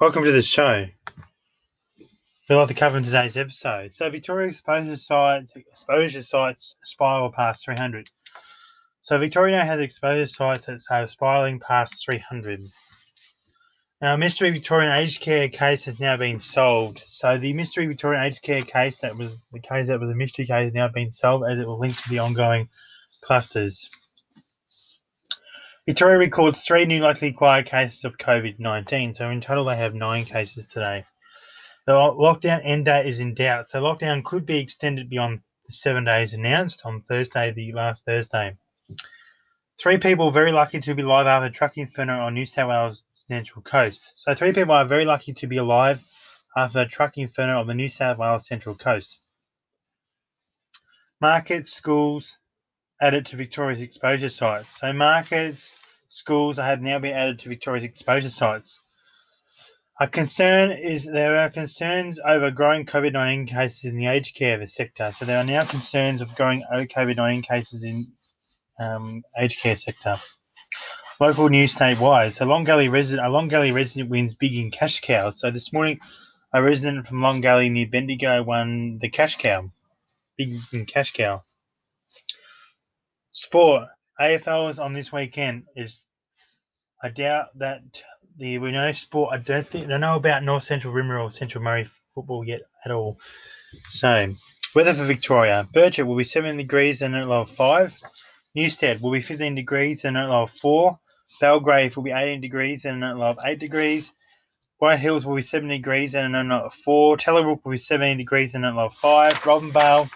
Welcome to the show. We'd like to cover in today's episode. So, Victoria exposure sites exposure sites spiral past 300. So, Victoria now has exposure sites that are spiraling past 300. Now, mystery Victorian aged care case has now been solved. So, the mystery Victorian aged care case that was the case that was a mystery case has now been solved as it will link to the ongoing clusters. Victoria records three new likely acquired cases of COVID 19. So, in total, they have nine cases today. The lockdown end date is in doubt. So, lockdown could be extended beyond the seven days announced on Thursday, the last Thursday. Three people very lucky to be alive after truck inferno on New South Wales Central Coast. So, three people are very lucky to be alive after a truck inferno on the New South Wales Central Coast. Markets, schools, added to Victoria's exposure sites. So markets, schools have now been added to Victoria's exposure sites. A concern is there are concerns over growing COVID 19 cases in the aged care sector. So there are now concerns of growing COVID 19 cases in um, aged care sector. Local news statewide. So Long Gully resident, a Long Gully resident wins big in cash cow. So this morning, a resident from Long Gully near Bendigo won the cash cow, big in cash cow. Sport. AFL on this weekend. Is I doubt that the we know sport. I don't think I know about North Central Rimmer or Central Murray football yet at all. So weather for Victoria. Birchip will be seven degrees and a low of five. Newstead will be 15 degrees and a low of 4. Belgrave will be 18 degrees and a low of 8 degrees. White Hills will be 7 degrees and a low of 4. Tallarook will be 17 degrees and a low of 5. Robinvale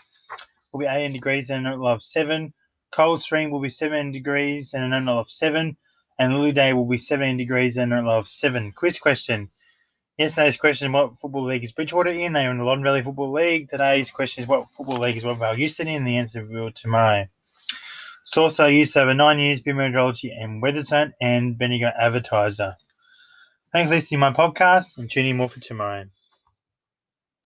will be 18 degrees and a low of 7. Coldstream will be 7 degrees and an low of 7. And Lilydale will be 17 degrees and an low of 7. Quiz question. Yesterday's question what football league is Bridgewater in? They are in the Loddon Valley Football League. Today's question is what football league is Watervale Houston in? The answer will be tomorrow. Source I used over nine years, Big Meteorology and weather Weatherzone and Bendigo Advertiser. Thanks for listening to my podcast and tuning in more for tomorrow.